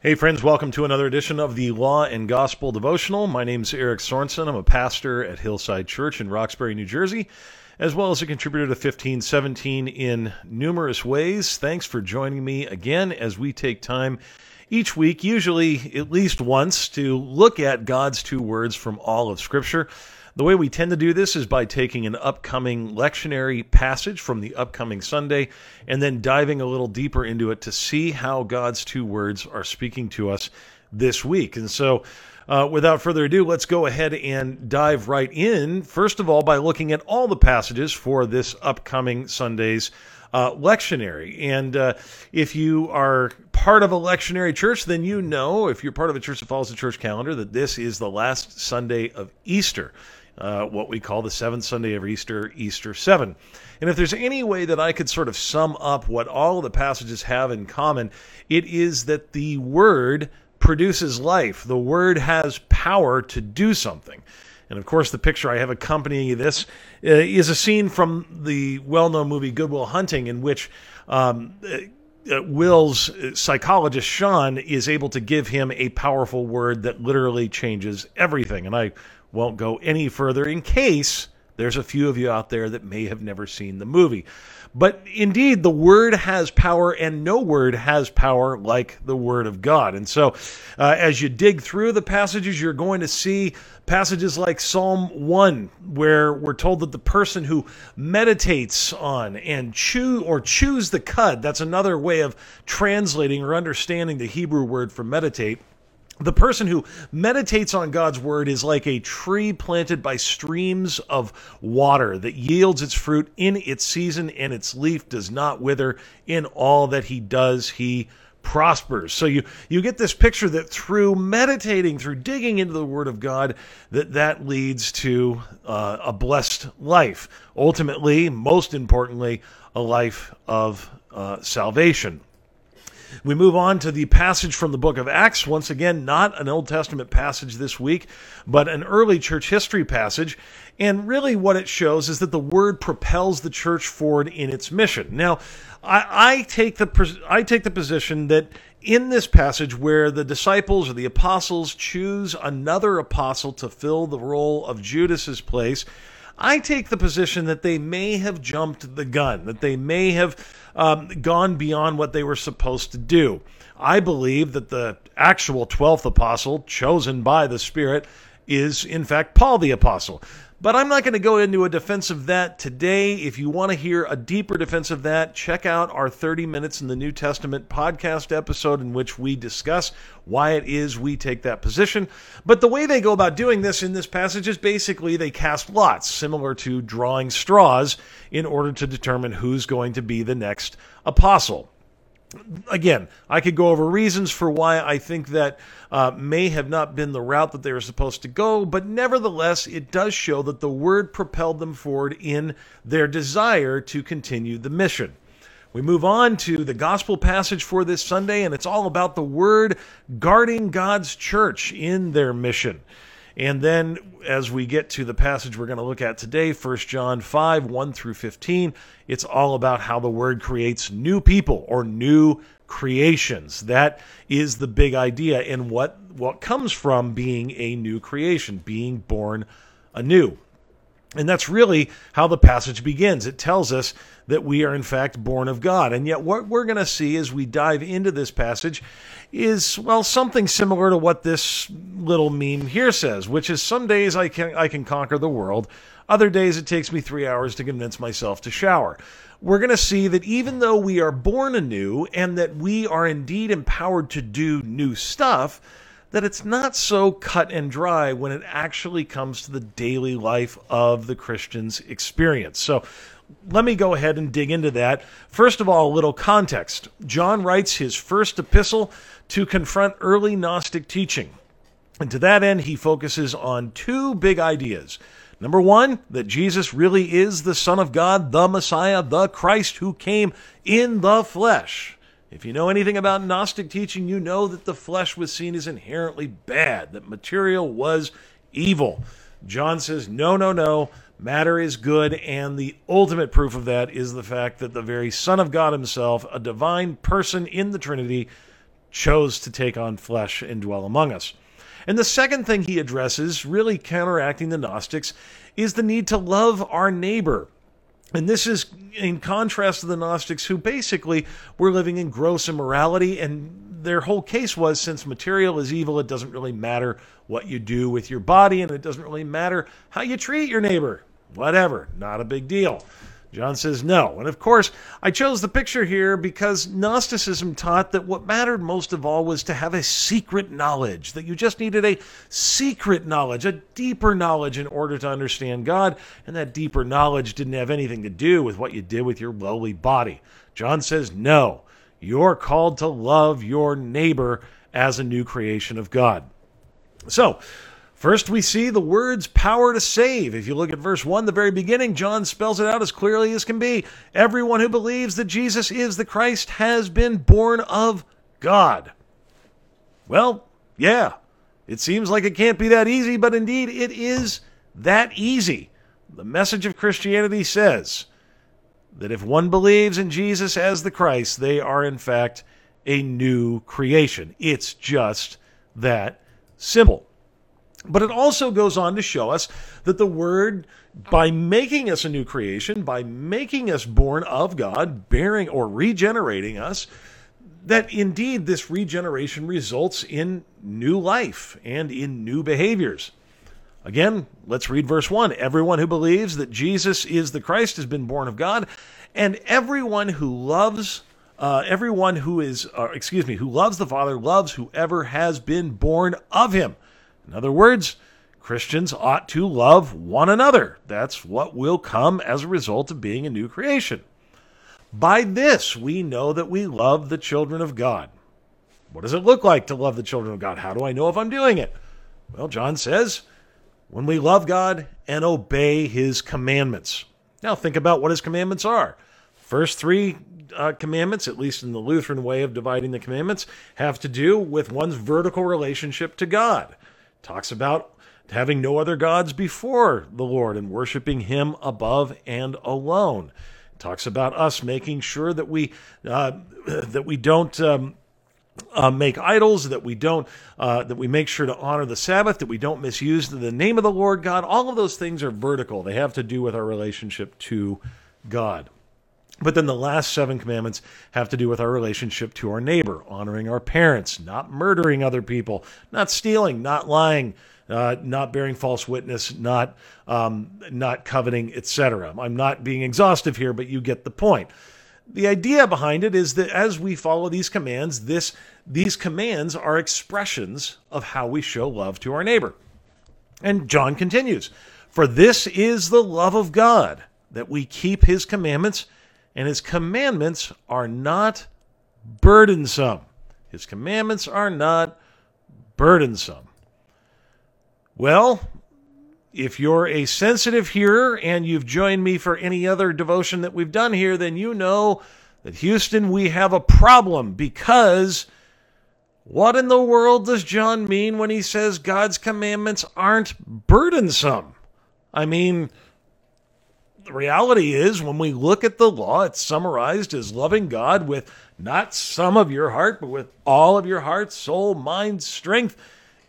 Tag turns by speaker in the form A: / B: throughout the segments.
A: Hey, friends, welcome to another edition of the Law and Gospel Devotional. My name is Eric Sorensen. I'm a pastor at Hillside Church in Roxbury, New Jersey, as well as a contributor to 1517 in numerous ways. Thanks for joining me again as we take time each week, usually at least once, to look at God's two words from all of Scripture. The way we tend to do this is by taking an upcoming lectionary passage from the upcoming Sunday and then diving a little deeper into it to see how God's two words are speaking to us this week. And so, uh, without further ado, let's go ahead and dive right in. First of all, by looking at all the passages for this upcoming Sunday's uh, lectionary. And uh, if you are part of a lectionary church, then you know, if you're part of a church that follows the church calendar, that this is the last Sunday of Easter uh, what we call the seventh Sunday of Easter, Easter 7. And if there's any way that I could sort of sum up what all of the passages have in common, it is that the Word produces life. The Word has power to do something. And of course, the picture I have accompanying this uh, is a scene from the well known movie Good Will Hunting, in which um, uh, Will's psychologist, Sean, is able to give him a powerful word that literally changes everything. And I won't go any further in case there's a few of you out there that may have never seen the movie. But indeed, the Word has power, and no word has power like the Word of God. And so, uh, as you dig through the passages, you're going to see passages like Psalm 1, where we're told that the person who meditates on and chew or chews the cud, that's another way of translating or understanding the Hebrew word for meditate the person who meditates on God's word is like a tree planted by streams of water that yields its fruit in its season and its leaf does not wither. In all that he does, he prospers. So you you get this picture that through meditating, through digging into the Word of God, that that leads to uh, a blessed life. Ultimately, most importantly, a life of uh, salvation. We move on to the passage from the book of Acts. Once again, not an Old Testament passage this week, but an early church history passage. And really, what it shows is that the word propels the church forward in its mission. Now, I, I take the I take the position that in this passage, where the disciples or the apostles choose another apostle to fill the role of Judas's place, I take the position that they may have jumped the gun, that they may have um, gone beyond what they were supposed to do. I believe that the actual 12th apostle, chosen by the Spirit, is in fact Paul the apostle. But I'm not going to go into a defense of that today. If you want to hear a deeper defense of that, check out our 30 Minutes in the New Testament podcast episode in which we discuss why it is we take that position. But the way they go about doing this in this passage is basically they cast lots, similar to drawing straws, in order to determine who's going to be the next apostle again, I could go over reasons for why I think that uh, may have not been the route that they were supposed to go, but nevertheless, it does show that the word propelled them forward in their desire to continue the mission. We move on to the gospel passage for this Sunday, and it's all about the word guarding God's church in their mission. And then as we get to the passage we're going to look at today, 1 John 5, 1 through 15, it's all about how the word creates new people or new creations. That is the big idea and what, what comes from being a new creation, being born anew. And that's really how the passage begins. It tells us that we are, in fact, born of God. And yet, what we're going to see as we dive into this passage is, well, something similar to what this little meme here says, which is some days I can, I can conquer the world, other days it takes me three hours to convince myself to shower. We're going to see that even though we are born anew and that we are indeed empowered to do new stuff, that it's not so cut and dry when it actually comes to the daily life of the Christian's experience. So let me go ahead and dig into that. First of all, a little context. John writes his first epistle to confront early Gnostic teaching. And to that end, he focuses on two big ideas. Number one, that Jesus really is the Son of God, the Messiah, the Christ who came in the flesh. If you know anything about Gnostic teaching, you know that the flesh was seen as inherently bad, that material was evil. John says, no, no, no, matter is good, and the ultimate proof of that is the fact that the very Son of God himself, a divine person in the Trinity, chose to take on flesh and dwell among us. And the second thing he addresses, really counteracting the Gnostics, is the need to love our neighbor. And this is in contrast to the Gnostics, who basically were living in gross immorality. And their whole case was since material is evil, it doesn't really matter what you do with your body, and it doesn't really matter how you treat your neighbor. Whatever, not a big deal. John says no. And of course, I chose the picture here because Gnosticism taught that what mattered most of all was to have a secret knowledge, that you just needed a secret knowledge, a deeper knowledge in order to understand God, and that deeper knowledge didn't have anything to do with what you did with your lowly body. John says no. You're called to love your neighbor as a new creation of God. So, First, we see the words power to save. If you look at verse 1, the very beginning, John spells it out as clearly as can be. Everyone who believes that Jesus is the Christ has been born of God. Well, yeah, it seems like it can't be that easy, but indeed it is that easy. The message of Christianity says that if one believes in Jesus as the Christ, they are in fact a new creation. It's just that simple. But it also goes on to show us that the Word, by making us a new creation, by making us born of God, bearing or regenerating us, that indeed this regeneration results in new life and in new behaviors. Again, let's read verse 1. Everyone who believes that Jesus is the Christ has been born of God, and everyone who loves uh, everyone who is, uh, excuse me, who loves the Father loves whoever has been born of him. In other words, Christians ought to love one another. That's what will come as a result of being a new creation. By this, we know that we love the children of God. What does it look like to love the children of God? How do I know if I'm doing it? Well, John says, when we love God and obey his commandments. Now, think about what his commandments are. First three uh, commandments, at least in the Lutheran way of dividing the commandments, have to do with one's vertical relationship to God talks about having no other gods before the Lord and worshiping Him above and alone. It talks about us making sure that we uh, that we don't. Um, uh, make idols, that we don't, uh, that we make sure to honor the Sabbath, that we don't misuse the name of the Lord God. All of those things are vertical. They have to do with our relationship to God. But then the last seven commandments have to do with our relationship to our neighbor, honoring our parents, not murdering other people, not stealing, not lying, uh, not bearing false witness, not um, not coveting, etc. I'm not being exhaustive here, but you get the point. The idea behind it is that as we follow these commands, this these commands are expressions of how we show love to our neighbor. And John continues, "For this is the love of God, that we keep his commandments." And his commandments are not burdensome. His commandments are not burdensome. Well, if you're a sensitive hearer and you've joined me for any other devotion that we've done here, then you know that Houston, we have a problem because what in the world does John mean when he says God's commandments aren't burdensome? I mean, the reality is, when we look at the law, it's summarized as loving God with not some of your heart, but with all of your heart, soul, mind, strength,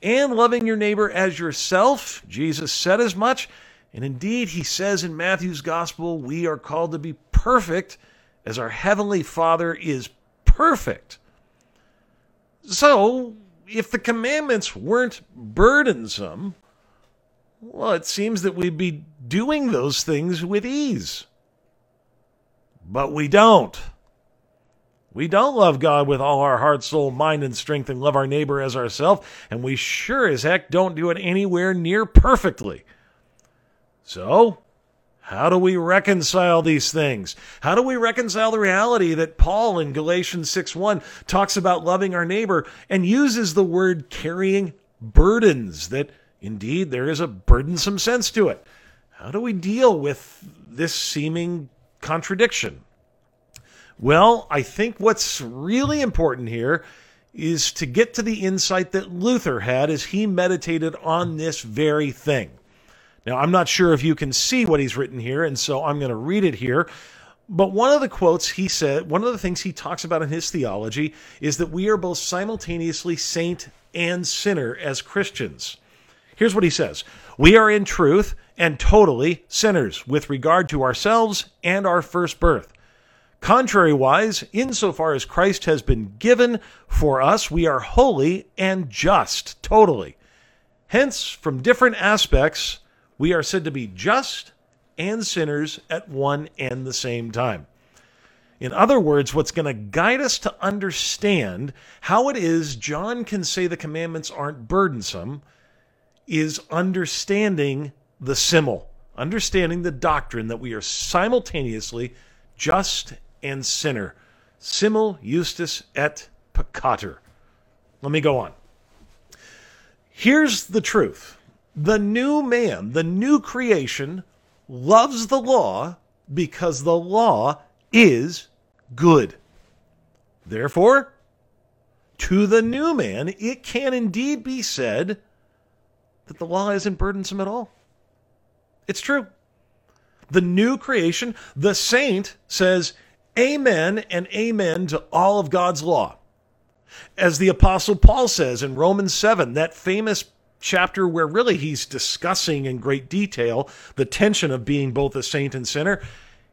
A: and loving your neighbor as yourself. Jesus said as much. And indeed, he says in Matthew's gospel, we are called to be perfect as our heavenly Father is perfect. So, if the commandments weren't burdensome, well, it seems that we'd be doing those things with ease. But we don't. We don't love God with all our heart, soul, mind, and strength and love our neighbor as ourselves, and we sure as heck don't do it anywhere near perfectly. So, how do we reconcile these things? How do we reconcile the reality that Paul in Galatians 6:1 talks about loving our neighbor and uses the word carrying burdens that Indeed, there is a burdensome sense to it. How do we deal with this seeming contradiction? Well, I think what's really important here is to get to the insight that Luther had as he meditated on this very thing. Now, I'm not sure if you can see what he's written here, and so I'm going to read it here. But one of the quotes he said, one of the things he talks about in his theology is that we are both simultaneously saint and sinner as Christians. Here's what he says We are in truth and totally sinners with regard to ourselves and our first birth. Contrariwise, insofar as Christ has been given for us, we are holy and just, totally. Hence, from different aspects, we are said to be just and sinners at one and the same time. In other words, what's going to guide us to understand how it is John can say the commandments aren't burdensome is understanding the simul, understanding the doctrine that we are simultaneously just and sinner. Simul justus et peccator. Let me go on. Here's the truth the new man, the new creation, loves the law because the law is good. Therefore, to the new man, it can indeed be said that the law isn't burdensome at all. It's true. The new creation, the saint says, Amen and amen to all of God's law. As the Apostle Paul says in Romans 7, that famous chapter where really he's discussing in great detail the tension of being both a saint and sinner,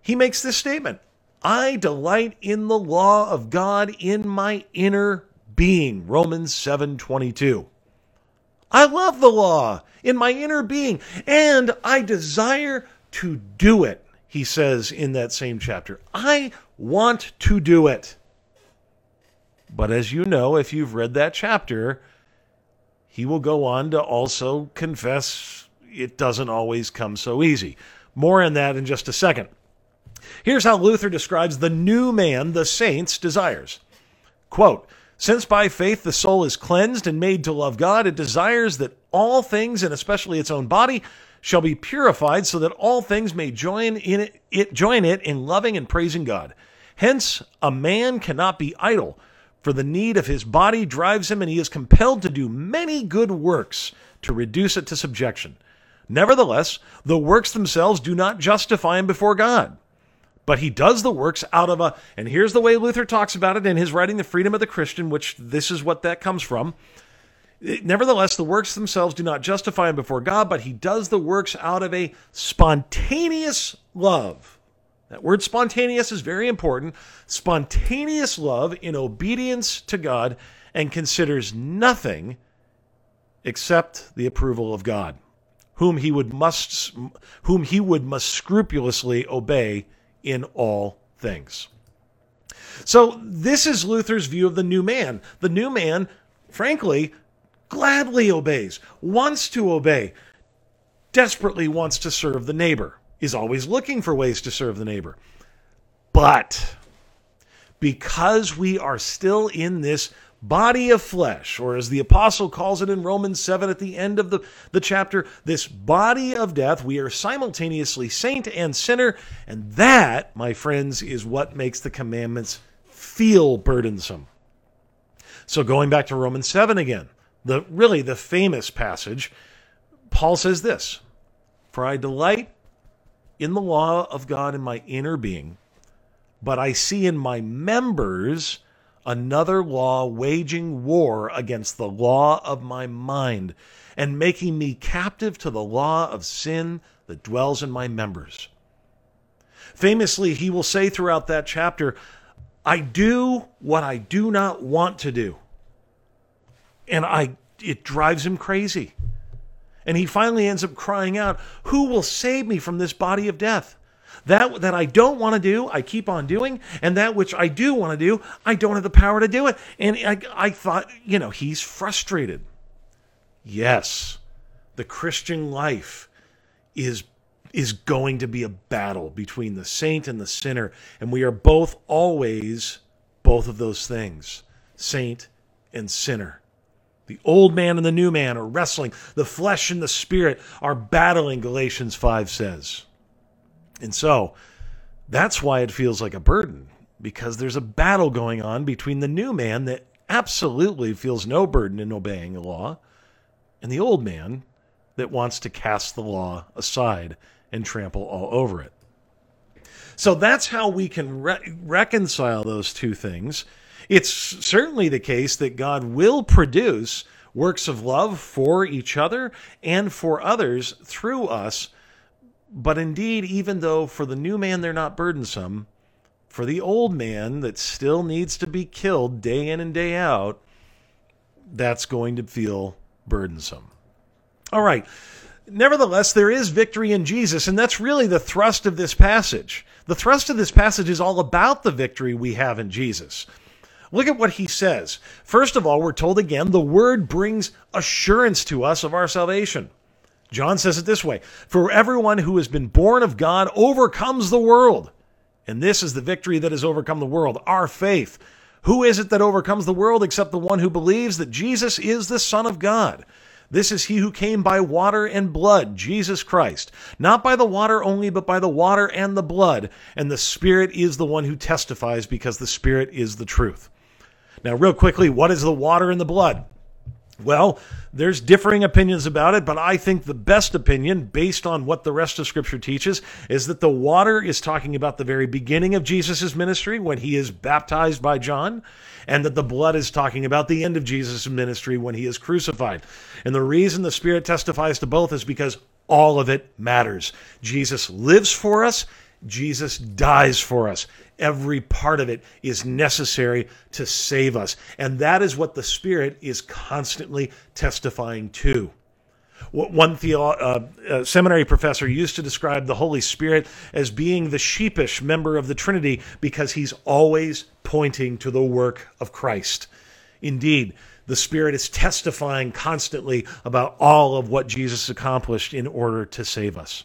A: he makes this statement I delight in the law of God in my inner being. Romans 7:22. I love the law in my inner being and I desire to do it, he says in that same chapter. I want to do it. But as you know, if you've read that chapter, he will go on to also confess it doesn't always come so easy. More on that in just a second. Here's how Luther describes the new man the saints desires. Quote, since by faith the soul is cleansed and made to love God, it desires that all things, and especially its own body, shall be purified so that all things may join in it, it join it in loving and praising God. Hence, a man cannot be idle, for the need of his body drives him, and he is compelled to do many good works to reduce it to subjection. Nevertheless, the works themselves do not justify him before God. But he does the works out of a, and here's the way Luther talks about it in his writing, The Freedom of the Christian, which this is what that comes from. Nevertheless, the works themselves do not justify him before God, but he does the works out of a spontaneous love that word spontaneous is very important. Spontaneous love in obedience to God and considers nothing except the approval of God, whom he would must whom he would must scrupulously obey in all things. So this is Luther's view of the new man. The new man, frankly, gladly obeys, wants to obey, desperately wants to serve the neighbor is always looking for ways to serve the neighbor. But because we are still in this body of flesh, or as the apostle calls it in Romans 7 at the end of the, the chapter, this body of death, we are simultaneously saint and sinner. And that, my friends, is what makes the commandments feel burdensome. So going back to Romans 7 again, the really the famous passage, Paul says this For I delight in the law of God in my inner being, but I see in my members another law waging war against the law of my mind and making me captive to the law of sin that dwells in my members. Famously, he will say throughout that chapter, I do what I do not want to do. And I it drives him crazy. And he finally ends up crying out, Who will save me from this body of death? That that I don't want to do, I keep on doing, and that which I do want to do, I don't have the power to do it. And I, I thought, you know, he's frustrated. Yes, the Christian life is is going to be a battle between the saint and the sinner, and we are both always both of those things, saint and sinner. The old man and the new man are wrestling. The flesh and the spirit are battling, Galatians 5 says. And so that's why it feels like a burden, because there's a battle going on between the new man that absolutely feels no burden in obeying the law and the old man that wants to cast the law aside and trample all over it. So that's how we can re- reconcile those two things. It's certainly the case that God will produce works of love for each other and for others through us. But indeed, even though for the new man they're not burdensome, for the old man that still needs to be killed day in and day out, that's going to feel burdensome. All right. Nevertheless, there is victory in Jesus, and that's really the thrust of this passage. The thrust of this passage is all about the victory we have in Jesus. Look at what he says. First of all, we're told again the word brings assurance to us of our salvation. John says it this way For everyone who has been born of God overcomes the world. And this is the victory that has overcome the world, our faith. Who is it that overcomes the world except the one who believes that Jesus is the Son of God? This is he who came by water and blood, Jesus Christ. Not by the water only, but by the water and the blood. And the Spirit is the one who testifies because the Spirit is the truth. Now, real quickly, what is the water and the blood? Well, there's differing opinions about it, but I think the best opinion, based on what the rest of Scripture teaches, is that the water is talking about the very beginning of Jesus' ministry when he is baptized by John, and that the blood is talking about the end of Jesus' ministry when he is crucified. And the reason the Spirit testifies to both is because all of it matters. Jesus lives for us, Jesus dies for us. Every part of it is necessary to save us. And that is what the Spirit is constantly testifying to. One theo- uh, uh, seminary professor used to describe the Holy Spirit as being the sheepish member of the Trinity because he's always pointing to the work of Christ. Indeed, the Spirit is testifying constantly about all of what Jesus accomplished in order to save us.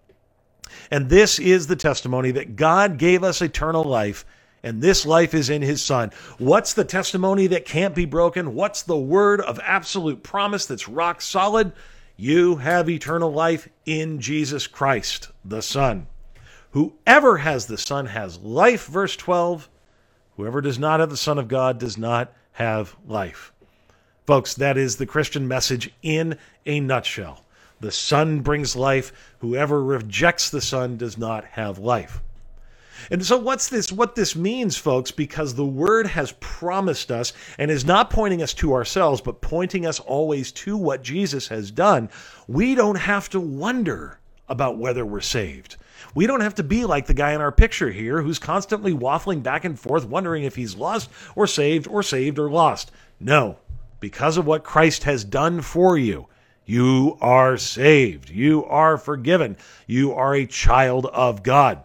A: And this is the testimony that God gave us eternal life, and this life is in his Son. What's the testimony that can't be broken? What's the word of absolute promise that's rock solid? You have eternal life in Jesus Christ, the Son. Whoever has the Son has life, verse 12. Whoever does not have the Son of God does not have life. Folks, that is the Christian message in a nutshell. The Son brings life. Whoever rejects the Son does not have life. And so what's this what this means folks because the word has promised us and is not pointing us to ourselves but pointing us always to what Jesus has done. We don't have to wonder about whether we're saved. We don't have to be like the guy in our picture here who's constantly waffling back and forth wondering if he's lost or saved or saved or lost. No, because of what Christ has done for you. You are saved. You are forgiven. You are a child of God.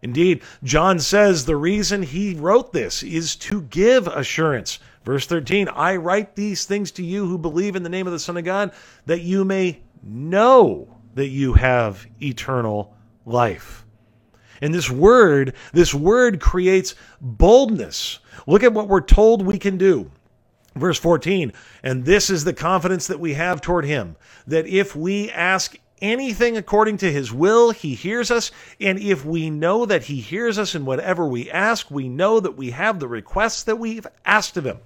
A: Indeed, John says the reason he wrote this is to give assurance. Verse 13 I write these things to you who believe in the name of the Son of God, that you may know that you have eternal life. And this word, this word creates boldness. Look at what we're told we can do. Verse 14, and this is the confidence that we have toward him, that if we ask anything according to his will, he hears us. And if we know that he hears us in whatever we ask, we know that we have the requests that we've asked of him.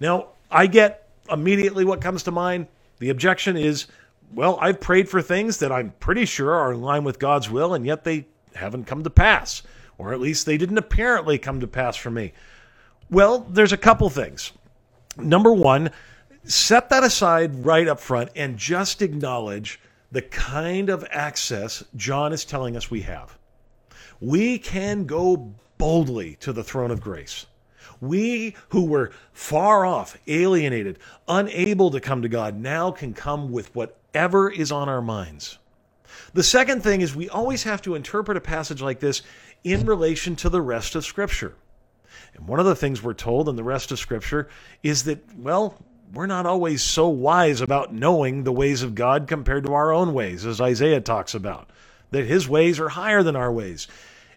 A: Now, I get immediately what comes to mind. The objection is, well, I've prayed for things that I'm pretty sure are in line with God's will, and yet they haven't come to pass, or at least they didn't apparently come to pass for me. Well, there's a couple things number one, set that aside right up front and just acknowledge the kind of access John is telling us we have. We can go boldly to the throne of grace. We who were far off, alienated, unable to come to God, now can come with whatever is on our minds. The second thing is we always have to interpret a passage like this in relation to the rest of Scripture. And one of the things we're told in the rest of Scripture is that, well, we're not always so wise about knowing the ways of God compared to our own ways, as Isaiah talks about, that his ways are higher than our ways.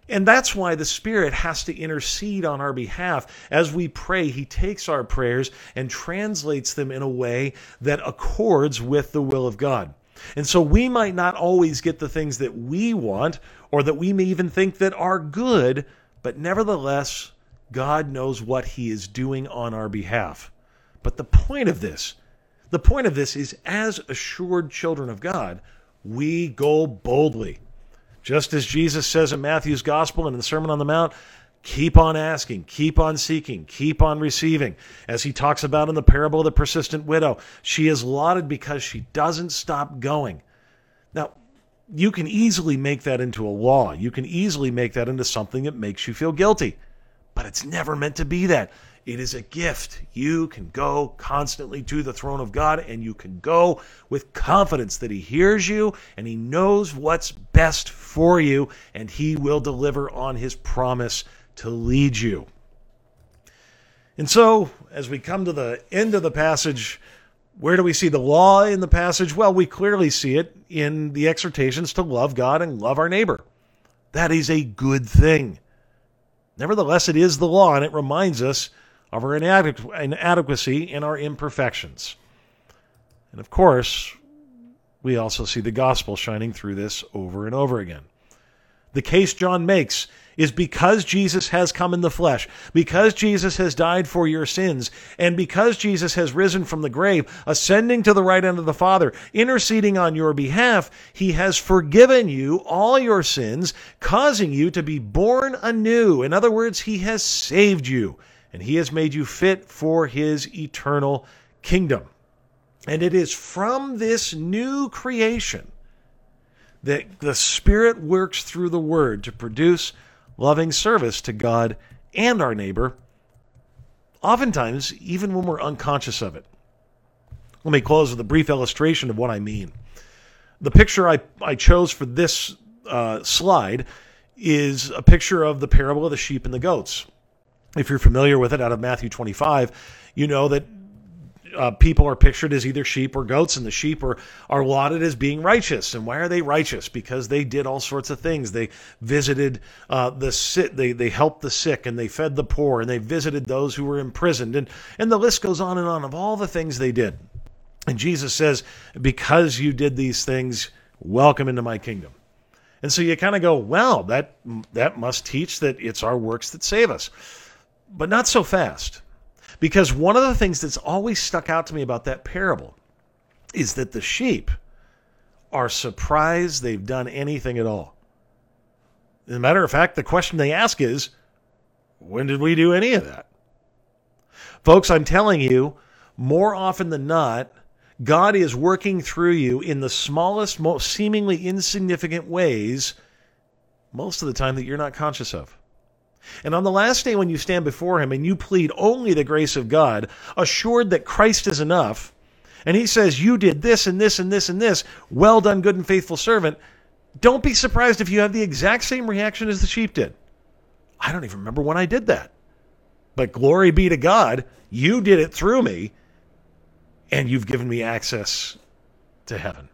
A: And that's why the Spirit has to intercede on our behalf. As we pray, He takes our prayers and translates them in a way that accords with the will of God. And so we might not always get the things that we want or that we may even think that are good, but nevertheless, God knows what He is doing on our behalf. But the point of this, the point of this is as assured children of God, we go boldly. Just as Jesus says in Matthew's Gospel and in the Sermon on the Mount, keep on asking, keep on seeking, keep on receiving. As he talks about in the parable of the persistent widow, she is lauded because she doesn't stop going. Now, you can easily make that into a law. You can easily make that into something that makes you feel guilty. But it's never meant to be that. It is a gift. You can go constantly to the throne of God and you can go with confidence that He hears you and He knows what's best for you and He will deliver on His promise to lead you. And so, as we come to the end of the passage, where do we see the law in the passage? Well, we clearly see it in the exhortations to love God and love our neighbor. That is a good thing. Nevertheless, it is the law, and it reminds us of our inadequacy and our imperfections. And of course, we also see the gospel shining through this over and over again. The case John makes is because Jesus has come in the flesh, because Jesus has died for your sins, and because Jesus has risen from the grave, ascending to the right hand of the Father, interceding on your behalf, he has forgiven you all your sins, causing you to be born anew. In other words, he has saved you and he has made you fit for his eternal kingdom. And it is from this new creation that the Spirit works through the Word to produce loving service to God and our neighbor, oftentimes, even when we're unconscious of it. Let me close with a brief illustration of what I mean. The picture I, I chose for this uh, slide is a picture of the parable of the sheep and the goats if you're familiar with it out of Matthew 25, you know that uh, people are pictured as either sheep or goats, and the sheep are, are lauded as being righteous. And why are they righteous? Because they did all sorts of things. They visited uh, the sick, they, they helped the sick, and they fed the poor, and they visited those who were imprisoned. And, and the list goes on and on of all the things they did. And Jesus says, Because you did these things, welcome into my kingdom. And so you kind of go, well, that that must teach that it's our works that save us but not so fast. Because one of the things that's always stuck out to me about that parable is that the sheep are surprised they've done anything at all. As a matter of fact, the question they ask is, when did we do any of that? Folks, I'm telling you, more often than not, God is working through you in the smallest, most seemingly insignificant ways most of the time that you're not conscious of. And on the last day when you stand before him and you plead only the grace of God, assured that Christ is enough, and he says, You did this and this and this and this, well done, good and faithful servant, don't be surprised if you have the exact same reaction as the sheep did. I don't even remember when I did that. But glory be to God, you did it through me, and you've given me access to heaven.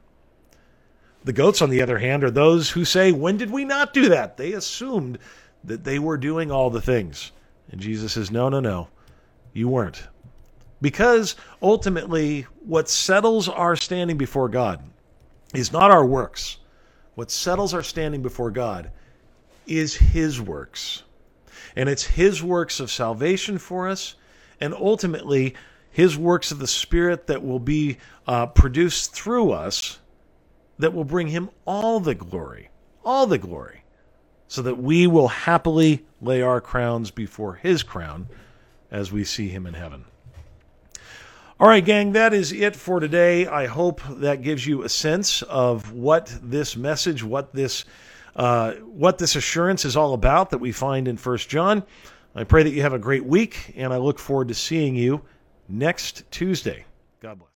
A: The goats, on the other hand, are those who say, When did we not do that? They assumed that they were doing all the things. And Jesus says, No, no, no, you weren't. Because ultimately, what settles our standing before God is not our works. What settles our standing before God is His works. And it's His works of salvation for us, and ultimately, His works of the Spirit that will be uh, produced through us that will bring Him all the glory. All the glory so that we will happily lay our crowns before his crown as we see him in heaven. All right, gang, that is it for today. I hope that gives you a sense of what this message, what this, uh, what this assurance is all about that we find in First John. I pray that you have a great week, and I look forward to seeing you next Tuesday. God bless.